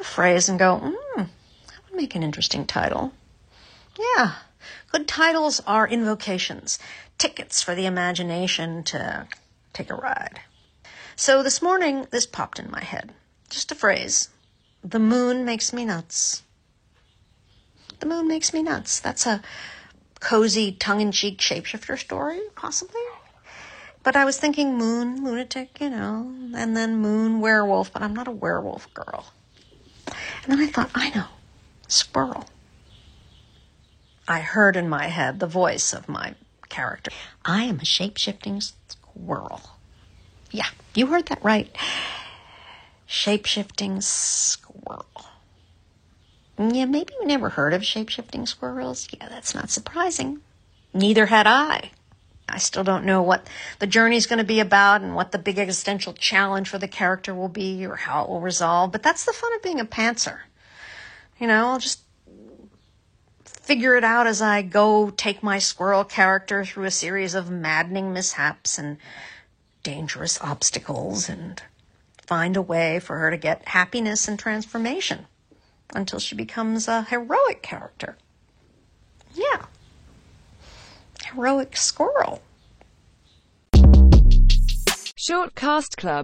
a phrase and go, hmm, that would make an interesting title. Yeah, good titles are invocations, tickets for the imagination to take a ride. So this morning, this popped in my head. Just a phrase. The moon makes me nuts. The moon makes me nuts. That's a cozy, tongue in cheek shapeshifter story, possibly. But I was thinking moon lunatic, you know, and then moon werewolf, but I'm not a werewolf girl. And then I thought, I know, squirrel. I heard in my head the voice of my character. I am a shape shifting squirrel. Yeah, you heard that right. Shape shifting squirrel. Yeah, maybe you never heard of shape shifting squirrels. Yeah, that's not surprising. Neither had I. I still don't know what the journey is going to be about and what the big existential challenge for the character will be or how it will resolve. But that's the fun of being a pantser. You know, I'll just figure it out as I go take my squirrel character through a series of maddening mishaps and dangerous obstacles and find a way for her to get happiness and transformation until she becomes a heroic character. Yeah. Heroic squirrel. Shortcast Club